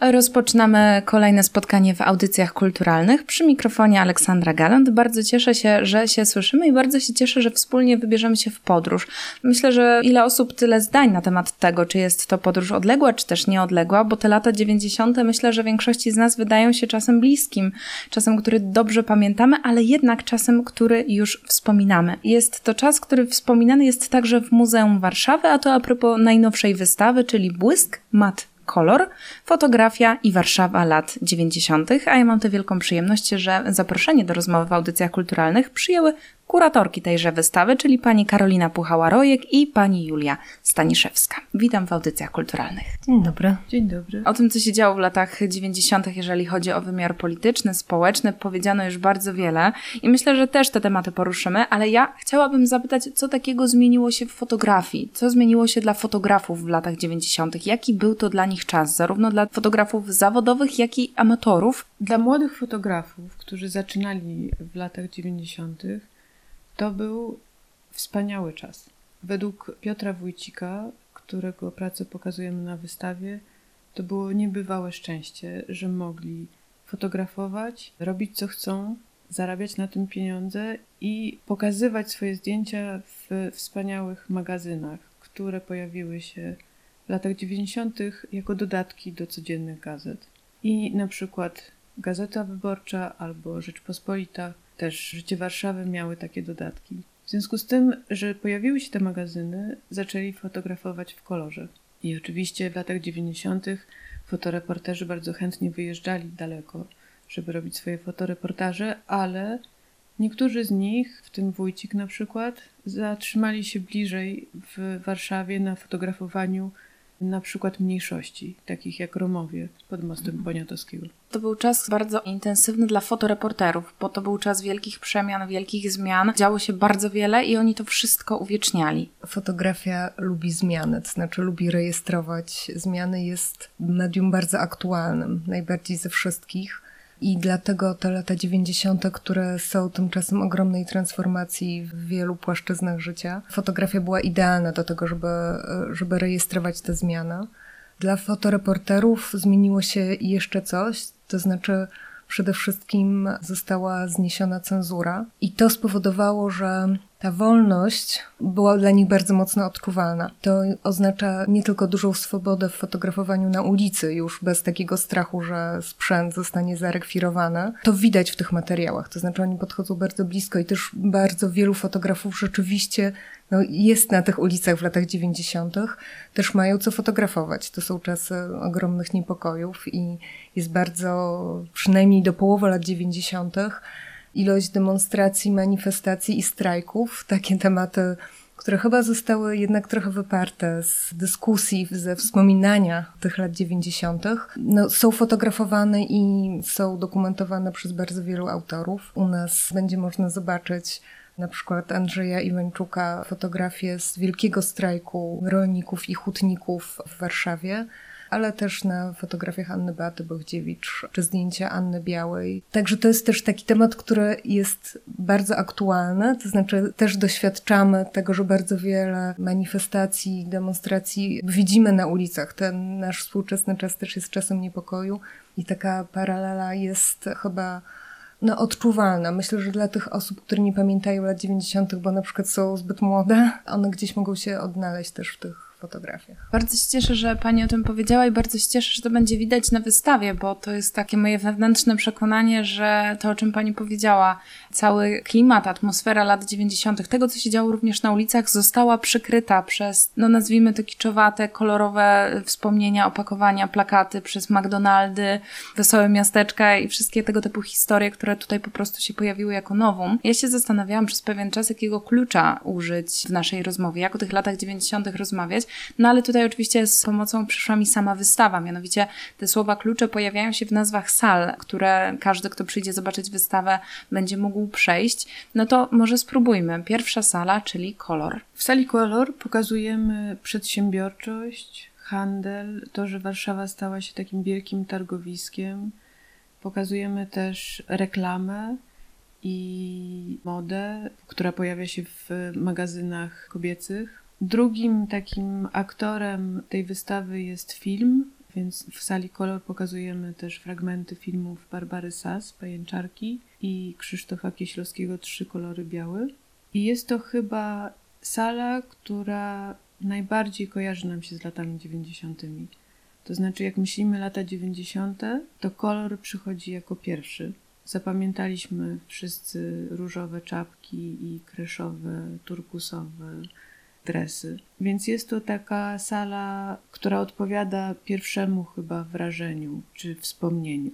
Rozpoczynamy kolejne spotkanie w audycjach kulturalnych. Przy mikrofonie Aleksandra Galant. Bardzo cieszę się, że się słyszymy i bardzo się cieszę, że wspólnie wybierzemy się w podróż. Myślę, że ile osób, tyle zdań na temat tego, czy jest to podróż odległa, czy też nieodległa, bo te lata 90. myślę, że większości z nas wydają się czasem bliskim, czasem, który dobrze pamiętamy, ale jednak czasem, który już wspominamy. Jest to czas, który wspominany jest także w Muzeum Warszawy, a to a propos najnowszej wystawy, czyli Błysk, Mat kolor, fotografia i Warszawa lat 90., a ja mam tę wielką przyjemność, że zaproszenie do rozmowy w audycjach kulturalnych przyjęły kuratorki tejże wystawy, czyli pani Karolina Puchała-Rojek i pani Julia Staniszewska. Witam w audycjach kulturalnych. Dzień dobry. Dzień dobry. O tym, co się działo w latach 90., jeżeli chodzi o wymiar polityczny, społeczny, powiedziano już bardzo wiele i myślę, że też te tematy poruszymy, ale ja chciałabym zapytać, co takiego zmieniło się w fotografii? Co zmieniło się dla fotografów w latach 90.? Jaki był to dla nich czas, zarówno dla fotografów zawodowych, jak i amatorów? Dla młodych fotografów, którzy zaczynali w latach 90., to był wspaniały czas. Według Piotra Wójcika, którego pracę pokazujemy na wystawie, to było niebywałe szczęście, że mogli fotografować, robić co chcą, zarabiać na tym pieniądze i pokazywać swoje zdjęcia w wspaniałych magazynach, które pojawiły się w latach 90. jako dodatki do codziennych gazet. I na przykład Gazeta Wyborcza albo Rzeczpospolita też Życie Warszawy miały takie dodatki. W związku z tym, że pojawiły się te magazyny, zaczęli fotografować w kolorze. I oczywiście w latach 90. fotoreporterzy bardzo chętnie wyjeżdżali daleko, żeby robić swoje fotoreportaże, ale niektórzy z nich, w tym Wójcik na przykład, zatrzymali się bliżej w Warszawie na fotografowaniu na przykład mniejszości, takich jak Romowie pod mostem mhm. Poniatowskiego. To był czas bardzo intensywny dla fotoreporterów, bo to był czas wielkich przemian, wielkich zmian. Działo się bardzo wiele i oni to wszystko uwieczniali. Fotografia lubi zmiany, to znaczy lubi rejestrować zmiany, jest medium bardzo aktualnym, najbardziej ze wszystkich. I dlatego te lata 90., które są tymczasem ogromnej transformacji w wielu płaszczyznach życia, fotografia była idealna do tego, żeby, żeby rejestrować te zmiany. Dla fotoreporterów zmieniło się jeszcze coś, to znaczy przede wszystkim została zniesiona cenzura i to spowodowało, że ta wolność była dla nich bardzo mocno odczuwalna. To oznacza nie tylko dużą swobodę w fotografowaniu na ulicy, już bez takiego strachu, że sprzęt zostanie zarekwirowany. To widać w tych materiałach, to znaczy oni podchodzą bardzo blisko i też bardzo wielu fotografów rzeczywiście no, jest na tych ulicach w latach 90., też mają co fotografować. To są czasy ogromnych niepokojów i jest bardzo, przynajmniej do połowy lat 90., ilość demonstracji, manifestacji i strajków. Takie tematy, które chyba zostały jednak trochę wyparte z dyskusji, ze wspominania tych lat 90., no, są fotografowane i są dokumentowane przez bardzo wielu autorów. U nas będzie można zobaczyć na przykład Andrzeja Iwańczuka fotografię z wielkiego strajku rolników i hutników w Warszawie ale też na fotografiach Anny Beaty Bochdziewicz, czy zdjęcia Anny Białej. Także to jest też taki temat, który jest bardzo aktualny, to znaczy też doświadczamy tego, że bardzo wiele manifestacji, demonstracji widzimy na ulicach. Ten nasz współczesny czas też jest czasem niepokoju i taka paralela jest chyba no, odczuwalna. Myślę, że dla tych osób, które nie pamiętają lat 90., bo na przykład są zbyt młode, one gdzieś mogą się odnaleźć też w tych fotografiach. Bardzo się cieszę, że Pani o tym powiedziała i bardzo się cieszę, że to będzie widać na wystawie, bo to jest takie moje wewnętrzne przekonanie, że to, o czym Pani powiedziała, cały klimat, atmosfera lat 90., tego, co się działo również na ulicach, została przykryta przez, no nazwijmy to kiczowate, kolorowe wspomnienia, opakowania, plakaty, przez McDonaldy, wesołe miasteczka i wszystkie tego typu historie, które tutaj po prostu się pojawiły jako nową. Ja się zastanawiałam przez pewien czas, jakiego klucza użyć w naszej rozmowie, jak o tych latach 90. rozmawiać, no ale tutaj oczywiście z pomocą przyszła mi sama wystawa, mianowicie te słowa klucze pojawiają się w nazwach sal, które każdy, kto przyjdzie zobaczyć wystawę, będzie mógł przejść. No to może spróbujmy. Pierwsza sala, czyli kolor. W sali kolor pokazujemy przedsiębiorczość, handel, to, że Warszawa stała się takim wielkim targowiskiem. Pokazujemy też reklamę i modę, która pojawia się w magazynach kobiecych Drugim takim aktorem tej wystawy jest film, więc w sali Kolor pokazujemy też fragmenty filmów Barbary Sas, Pajęczarki i Krzysztofa Kieślowskiego Trzy kolory białe. I jest to chyba sala, która najbardziej kojarzy nam się z latami 90. To znaczy, jak myślimy lata 90., to kolor przychodzi jako pierwszy. Zapamiętaliśmy wszyscy różowe czapki i kreszowe, turkusowe Więc jest to taka sala, która odpowiada pierwszemu chyba wrażeniu czy wspomnieniu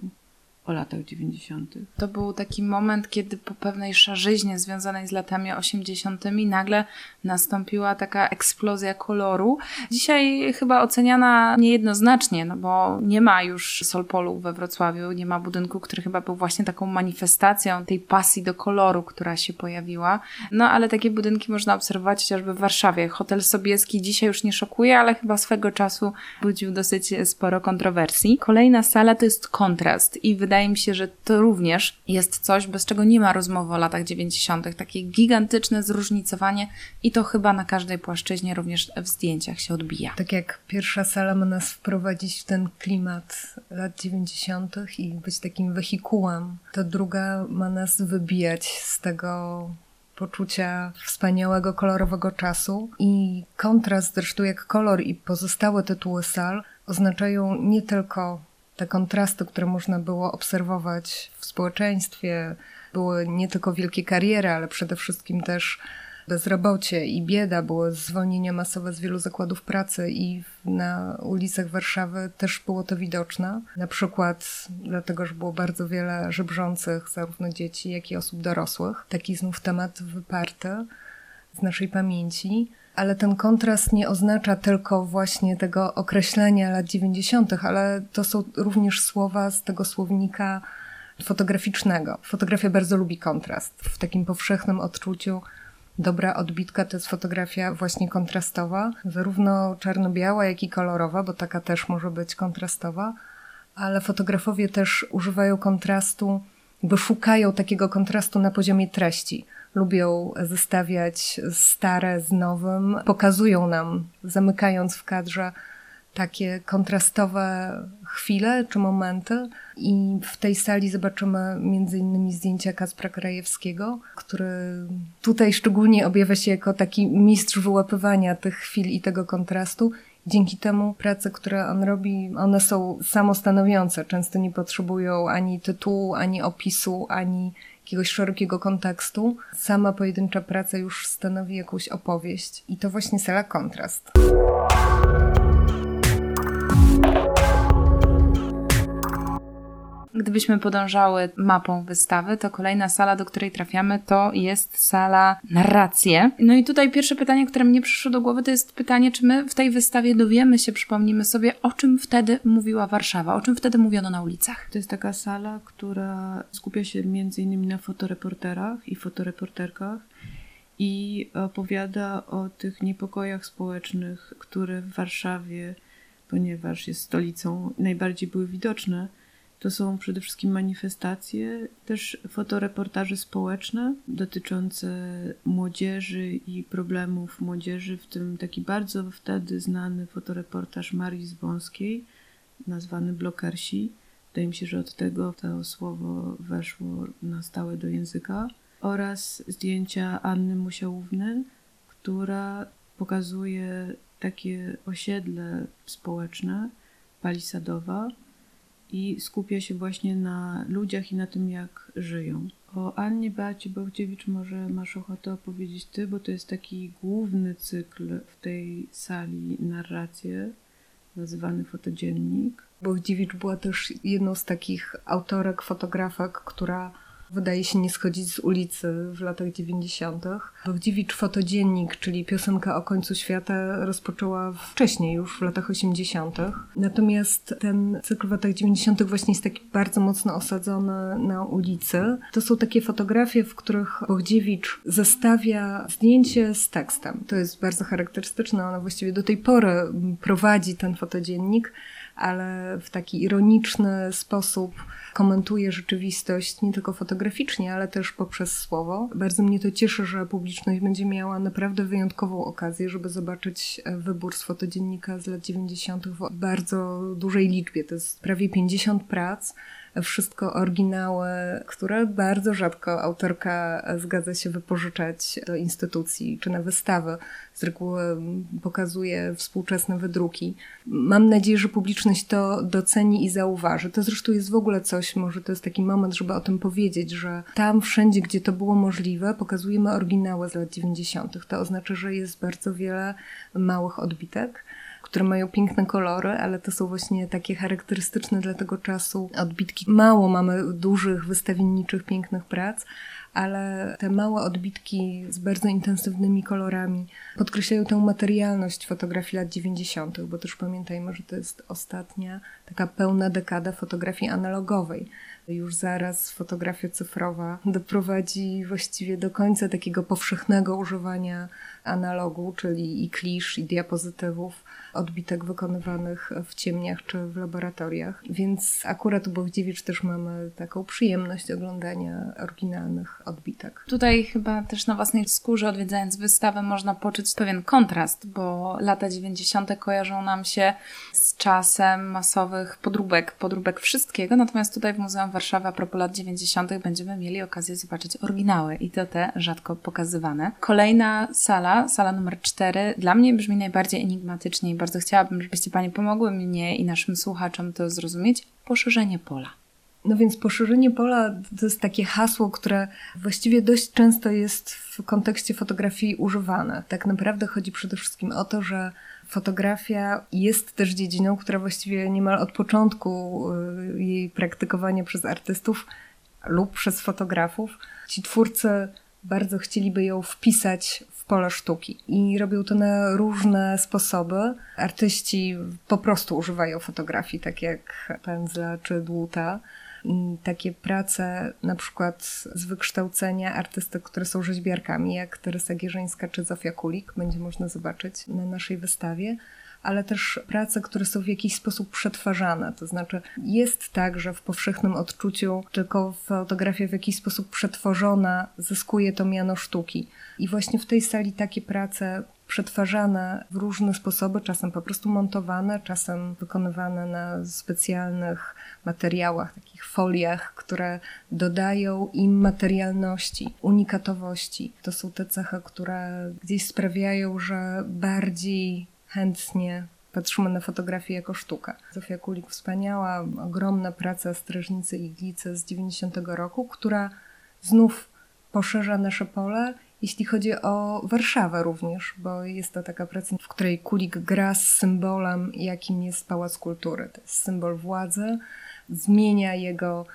o latach 90. To był taki moment, kiedy po pewnej szarzyźnie związanej z latami 80. nagle nastąpiła taka eksplozja koloru. Dzisiaj chyba oceniana niejednoznacznie, no bo nie ma już Solpolu we Wrocławiu, nie ma budynku, który chyba był właśnie taką manifestacją tej pasji do koloru, która się pojawiła. No ale takie budynki można obserwować chociażby w Warszawie. Hotel Sobieski dzisiaj już nie szokuje, ale chyba swego czasu budził dosyć sporo kontrowersji. Kolejna sala to jest kontrast i wydaje wydaje mi się, że to również jest coś, bez czego nie ma rozmowy o latach 90. Takie gigantyczne zróżnicowanie i to chyba na każdej płaszczyźnie również w zdjęciach się odbija. Tak jak pierwsza sala ma nas wprowadzić w ten klimat lat 90. i być takim wehikułem, to druga ma nas wybijać z tego poczucia wspaniałego, kolorowego czasu. I kontrast, zresztą jak kolor i pozostałe tytuły sal, oznaczają nie tylko te kontrasty, które można było obserwować w społeczeństwie, były nie tylko wielkie kariery, ale przede wszystkim też bezrobocie i bieda, było zwolnienie masowe z wielu zakładów pracy i na ulicach Warszawy też było to widoczne. Na przykład dlatego, że było bardzo wiele żebrzących zarówno dzieci, jak i osób dorosłych. Taki znów temat wyparty z naszej pamięci ale ten kontrast nie oznacza tylko właśnie tego określenia lat 90., ale to są również słowa z tego słownika fotograficznego. Fotografia bardzo lubi kontrast. W takim powszechnym odczuciu dobra odbitka to jest fotografia właśnie kontrastowa, zarówno czarno-biała, jak i kolorowa, bo taka też może być kontrastowa, ale fotografowie też używają kontrastu, bo szukają takiego kontrastu na poziomie treści lubią zestawiać stare z nowym, pokazują nam, zamykając w kadrze, takie kontrastowe chwile czy momenty. I w tej sali zobaczymy innymi zdjęcia Kaspra Krajewskiego, który tutaj szczególnie objawia się jako taki mistrz wyłapywania tych chwil i tego kontrastu. Dzięki temu prace, które on robi, one są samostanowiące. Często nie potrzebują ani tytułu, ani opisu, ani jakiegoś szerokiego kontekstu. Sama pojedyncza praca już stanowi jakąś opowieść i to właśnie sala kontrast. Gdybyśmy podążały mapą wystawy, to kolejna sala, do której trafiamy, to jest sala narracje. No i tutaj pierwsze pytanie, które mnie przyszło do głowy, to jest pytanie, czy my w tej wystawie dowiemy się, przypomnimy sobie, o czym wtedy mówiła Warszawa, o czym wtedy mówiono na ulicach. To jest taka sala, która skupia się między innymi na fotoreporterach i fotoreporterkach i opowiada o tych niepokojach społecznych, które w Warszawie, ponieważ jest stolicą, najbardziej były widoczne to są przede wszystkim manifestacje, też fotoreportaże społeczne dotyczące młodzieży i problemów młodzieży, w tym taki bardzo wtedy znany fotoreportaż Marii Zbąskiej, nazwany Blokersi. Wydaje mi się, że od tego to słowo weszło na stałe do języka. Oraz zdjęcia Anny Musiałówny, która pokazuje takie osiedle społeczne, palisadowa, i skupia się właśnie na ludziach i na tym, jak żyją. O Annie Beacie Bałdziewicz może masz ochotę opowiedzieć ty, bo to jest taki główny cykl w tej sali narracje, nazywany fotodziennik. Bałdziewicz była też jedną z takich autorek, fotografek, która wydaje się nie schodzić z ulicy w latach 90. Bogdziewicz Fotodziennik, czyli piosenka o końcu świata, rozpoczęła wcześniej, już w latach 80. Natomiast ten cykl w latach 90. właśnie jest taki bardzo mocno osadzony na ulicy. To są takie fotografie, w których Bogdziewicz zestawia zdjęcie z tekstem. To jest bardzo charakterystyczne. Ona właściwie do tej pory prowadzi ten fotodziennik ale w taki ironiczny sposób komentuje rzeczywistość nie tylko fotograficznie, ale też poprzez słowo. Bardzo mnie to cieszy, że publiczność będzie miała naprawdę wyjątkową okazję, żeby zobaczyć e, wybór z fotodziennika z lat 90. w bardzo dużej liczbie. To jest prawie 50 prac wszystko oryginały, które bardzo rzadko autorka zgadza się wypożyczać do instytucji czy na wystawy. Z reguły pokazuje współczesne wydruki. Mam nadzieję, że publiczność to doceni i zauważy. To zresztą jest w ogóle coś, może to jest taki moment, żeby o tym powiedzieć, że tam wszędzie, gdzie to było możliwe, pokazujemy oryginały z lat 90. To oznacza, że jest bardzo wiele małych odbitek które mają piękne kolory, ale to są właśnie takie charakterystyczne dla tego czasu odbitki. Mało mamy dużych, wystawienniczych, pięknych prac, ale te małe odbitki z bardzo intensywnymi kolorami podkreślają tę materialność fotografii lat 90., bo też pamiętajmy, że to jest ostatnia taka pełna dekada fotografii analogowej. Już zaraz fotografia cyfrowa doprowadzi właściwie do końca takiego powszechnego używania analogu, czyli i klisz, i diapozytywów odbitek wykonywanych w ciemniach czy w laboratoriach. Więc akurat u Bogdziewicz też mamy taką przyjemność oglądania oryginalnych odbitek. Tutaj chyba też na własnej skórze odwiedzając wystawę można poczuć pewien kontrast, bo lata 90. kojarzą nam się z czasem masowych podróbek, podróbek wszystkiego, natomiast tutaj w Muzeum Warszawy a propos lat 90. będziemy mieli okazję zobaczyć oryginały i to te rzadko pokazywane. Kolejna sala, sala numer 4, dla mnie brzmi najbardziej enigmatycznie i bardzo chciałabym, żebyście Panie pomogły mnie i naszym słuchaczom to zrozumieć. Poszerzenie pola. No więc poszerzenie pola to jest takie hasło, które właściwie dość często jest w kontekście fotografii używane. Tak naprawdę chodzi przede wszystkim o to, że fotografia jest też dziedziną, która właściwie niemal od początku y, jej praktykowania przez artystów lub przez fotografów, ci twórcy bardzo chcieliby ją wpisać pole sztuki. I robią to na różne sposoby. Artyści po prostu używają fotografii, tak jak pędzla czy dłuta. Takie prace, na przykład z wykształcenia artystek, które są rzeźbiarkami, jak Teresa Gierzyńska czy Zofia Kulik, będzie można zobaczyć na naszej wystawie ale też prace, które są w jakiś sposób przetwarzane. To znaczy, jest tak, że w powszechnym odczuciu tylko fotografia w jakiś sposób przetworzona zyskuje to miano sztuki. I właśnie w tej sali takie prace przetwarzane w różne sposoby, czasem po prostu montowane, czasem wykonywane na specjalnych materiałach, takich foliach, które dodają im materialności, unikatowości. To są te cechy, które gdzieś sprawiają, że bardziej chętnie patrzymy na fotografię jako sztukę. Zofia Kulik wspaniała, ogromna praca Strażnicy Iglicy z 90 roku, która znów poszerza nasze pole, jeśli chodzi o Warszawę również, bo jest to taka praca, w której Kulik gra z symbolem, jakim jest Pałac Kultury. To jest symbol władzy, zmienia jego,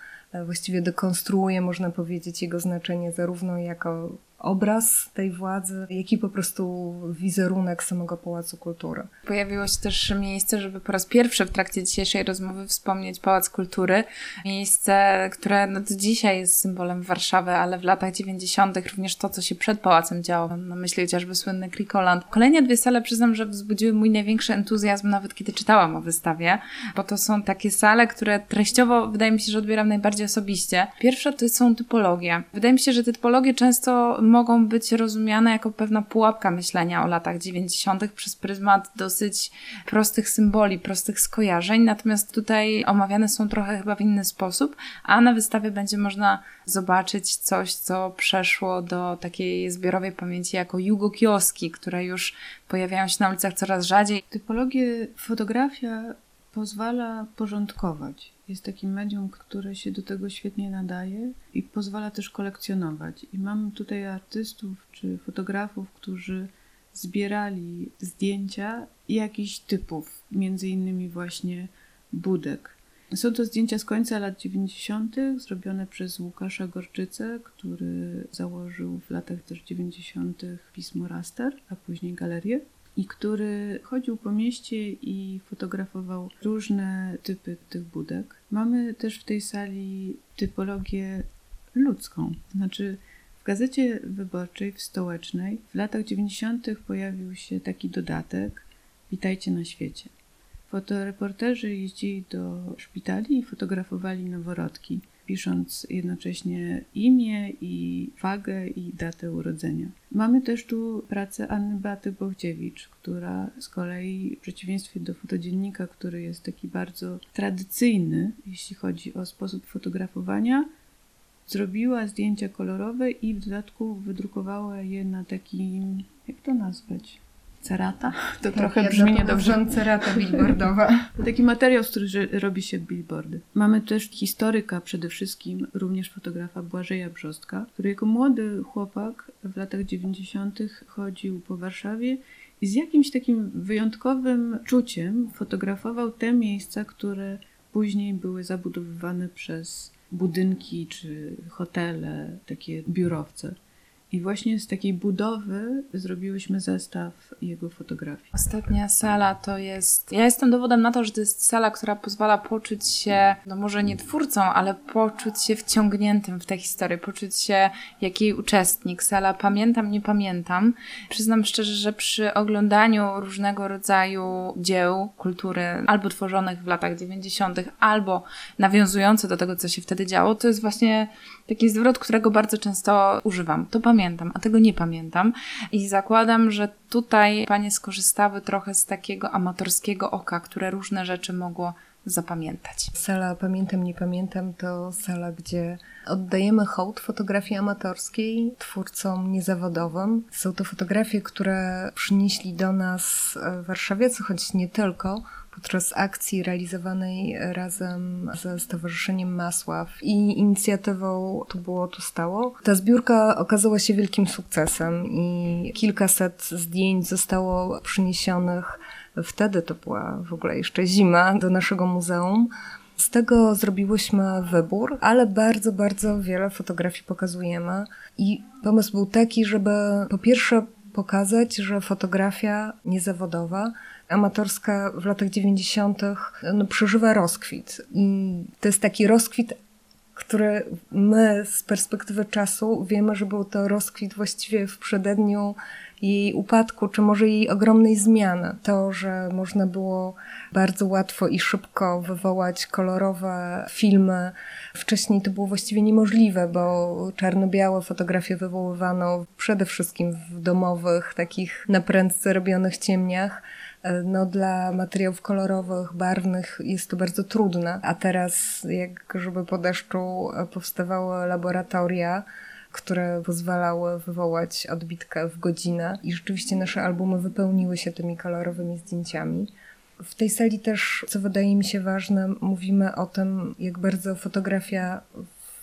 właściwie dekonstruuje, można powiedzieć, jego znaczenie zarówno jako obraz tej władzy, jak i po prostu wizerunek samego Pałacu Kultury. Pojawiło się też miejsce, żeby po raz pierwszy w trakcie dzisiejszej rozmowy wspomnieć Pałac Kultury. Miejsce, które no do dzisiaj jest symbolem Warszawy, ale w latach 90. również to, co się przed pałacem działo. Mam na myśli chociażby słynny Krikoland. Kolejne dwie sale przyznam, że wzbudziły mój największy entuzjazm, nawet kiedy czytałam o wystawie, bo to są takie sale, które treściowo wydaje mi się, że odbieram najbardziej osobiście. Pierwsza to są typologie. Wydaje mi się, że te typologie często mogą być rozumiane jako pewna pułapka myślenia o latach 90. przez pryzmat dosyć prostych symboli, prostych skojarzeń, natomiast tutaj omawiane są trochę chyba w inny sposób, a na wystawie będzie można zobaczyć coś, co przeszło do takiej zbiorowej pamięci jako jugokioski, które już pojawiają się na ulicach coraz rzadziej. Typologię fotografia pozwala porządkować jest takim medium, które się do tego świetnie nadaje i pozwala też kolekcjonować. I mam tutaj artystów czy fotografów, którzy zbierali zdjęcia jakichś typów, między innymi właśnie budek. Są to zdjęcia z końca lat 90., zrobione przez Łukasza Gorczycę, który założył w latach też 90. pismo Raster, a później galerię i który chodził po mieście i fotografował różne typy tych budek. Mamy też w tej sali typologię ludzką. Znaczy, w gazecie wyborczej, w stołecznej, w latach 90. pojawił się taki dodatek Witajcie na świecie. Fotoreporterzy jeździli do szpitali i fotografowali noworodki, pisząc jednocześnie imię i wagę i datę urodzenia. Mamy też tu pracę Anny Baty Bochdziewicz, która z kolei w przeciwieństwie do fotodziennika, który jest taki bardzo tradycyjny, jeśli chodzi o sposób fotografowania, zrobiła zdjęcia kolorowe i w dodatku wydrukowała je na takim, jak to nazwać? Cerata? To trochę ja brzmi niedobrze. cerata billboardowa. To taki materiał, z którego robi się billboardy. Mamy też historyka przede wszystkim, również fotografa Błażeja Brzostka, który jako młody chłopak w latach 90. chodził po Warszawie i z jakimś takim wyjątkowym czuciem fotografował te miejsca, które później były zabudowywane przez budynki czy hotele, takie biurowce. I właśnie z takiej budowy zrobiłyśmy zestaw jego fotografii. Ostatnia sala to jest. Ja jestem dowodem na to, że to jest sala, która pozwala poczuć się, no może nie twórcą, ale poczuć się wciągniętym w tę historię, poczuć się jak jej uczestnik. Sala Pamiętam, nie pamiętam. Przyznam szczerze, że przy oglądaniu różnego rodzaju dzieł kultury, albo tworzonych w latach 90., albo nawiązujące do tego, co się wtedy działo, to jest właśnie taki zwrot, którego bardzo często używam. To pamiętam, a tego nie pamiętam. I zakładam, że tutaj panie skorzystały trochę z takiego amatorskiego oka, które różne rzeczy mogło zapamiętać. Sala Pamiętam, nie pamiętam to sala, gdzie oddajemy hołd fotografii amatorskiej twórcom niezawodowym. Są to fotografie, które przynieśli do nas warszawiacy, choć nie tylko, podczas akcji realizowanej razem ze Stowarzyszeniem Masław i inicjatywą Tu było, tu stało. Ta zbiórka okazała się wielkim sukcesem i kilkaset zdjęć zostało przyniesionych. Wtedy to była w ogóle jeszcze zima do naszego muzeum. Z tego zrobiłyśmy wybór, ale bardzo, bardzo wiele fotografii pokazujemy. I pomysł był taki, żeby po pierwsze pokazać, że fotografia niezawodowa, amatorska w latach 90. No, przeżywa rozkwit. To jest taki rozkwit, który my z perspektywy czasu wiemy, że był to rozkwit właściwie w przededniu jej upadku, czy może jej ogromnej zmiany. To, że można było bardzo łatwo i szybko wywołać kolorowe filmy. Wcześniej to było właściwie niemożliwe, bo czarno-białe fotografie wywoływano przede wszystkim w domowych, takich na prędce robionych ciemniach. No, dla materiałów kolorowych, barwnych jest to bardzo trudne, a teraz, jak żeby po deszczu powstawały laboratoria, które pozwalały wywołać odbitkę w godzinę i rzeczywiście nasze albumy wypełniły się tymi kolorowymi zdjęciami. W tej sali też, co wydaje mi się ważne, mówimy o tym, jak bardzo fotografia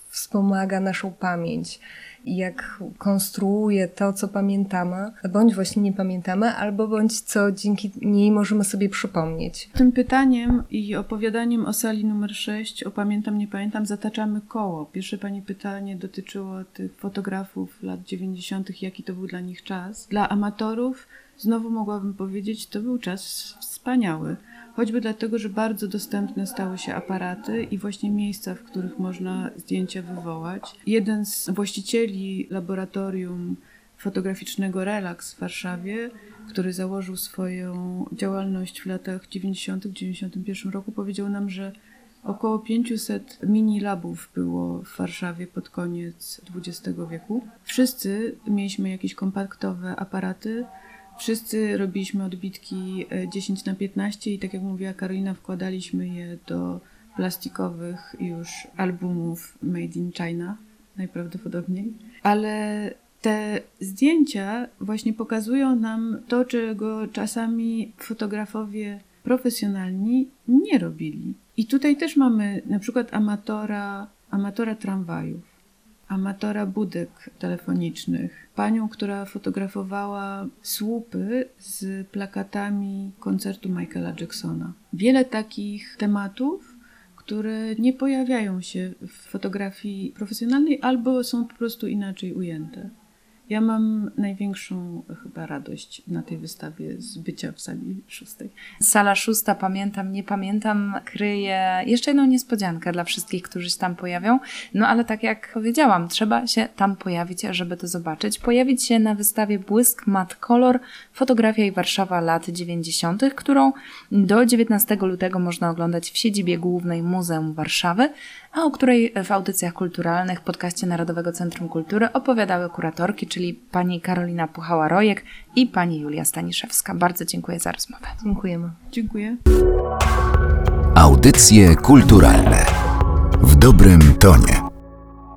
wspomaga naszą pamięć jak konstruuje to, co pamiętamy, bądź właśnie nie pamiętamy, albo bądź co dzięki niej możemy sobie przypomnieć. Tym pytaniem i opowiadaniem o sali numer 6, o Pamiętam, nie pamiętam, zataczamy koło. Pierwsze Pani pytanie dotyczyło tych fotografów lat 90., jaki to był dla nich czas. Dla amatorów, znowu mogłabym powiedzieć, to był czas wspaniały choćby dlatego, że bardzo dostępne stały się aparaty i właśnie miejsca, w których można zdjęcia wywołać. Jeden z właścicieli laboratorium fotograficznego Relax w Warszawie, który założył swoją działalność w latach 90-91 roku, powiedział nam, że około 500 mini labów było w Warszawie pod koniec XX wieku. Wszyscy mieliśmy jakieś kompaktowe aparaty, Wszyscy robiliśmy odbitki 10 na 15 i tak jak mówiła Karolina, wkładaliśmy je do plastikowych już albumów Made in China najprawdopodobniej. Ale te zdjęcia właśnie pokazują nam to, czego czasami fotografowie profesjonalni nie robili. I tutaj też mamy na przykład amatora, amatora tramwajów amatora budek telefonicznych, panią, która fotografowała słupy z plakatami koncertu Michaela Jacksona. Wiele takich tematów, które nie pojawiają się w fotografii profesjonalnej albo są po prostu inaczej ujęte. Ja mam największą chyba radość na tej wystawie z bycia w sali szóstej. Sala szósta, pamiętam, nie pamiętam, kryje jeszcze jedną niespodziankę dla wszystkich, którzy się tam pojawią. No ale tak jak powiedziałam, trzeba się tam pojawić, żeby to zobaczyć. Pojawić się na wystawie Błysk Mat Kolor, fotografia i Warszawa lat 90., którą do 19 lutego można oglądać w siedzibie głównej Muzeum Warszawy, a o której w audycjach kulturalnych podcaście Narodowego Centrum Kultury opowiadały kuratorki, czyli pani Karolina Puchała-Rojek i pani Julia Staniszewska. Bardzo dziękuję za rozmowę. Dziękujemy. Dziękuję. Audycje kulturalne w dobrym tonie.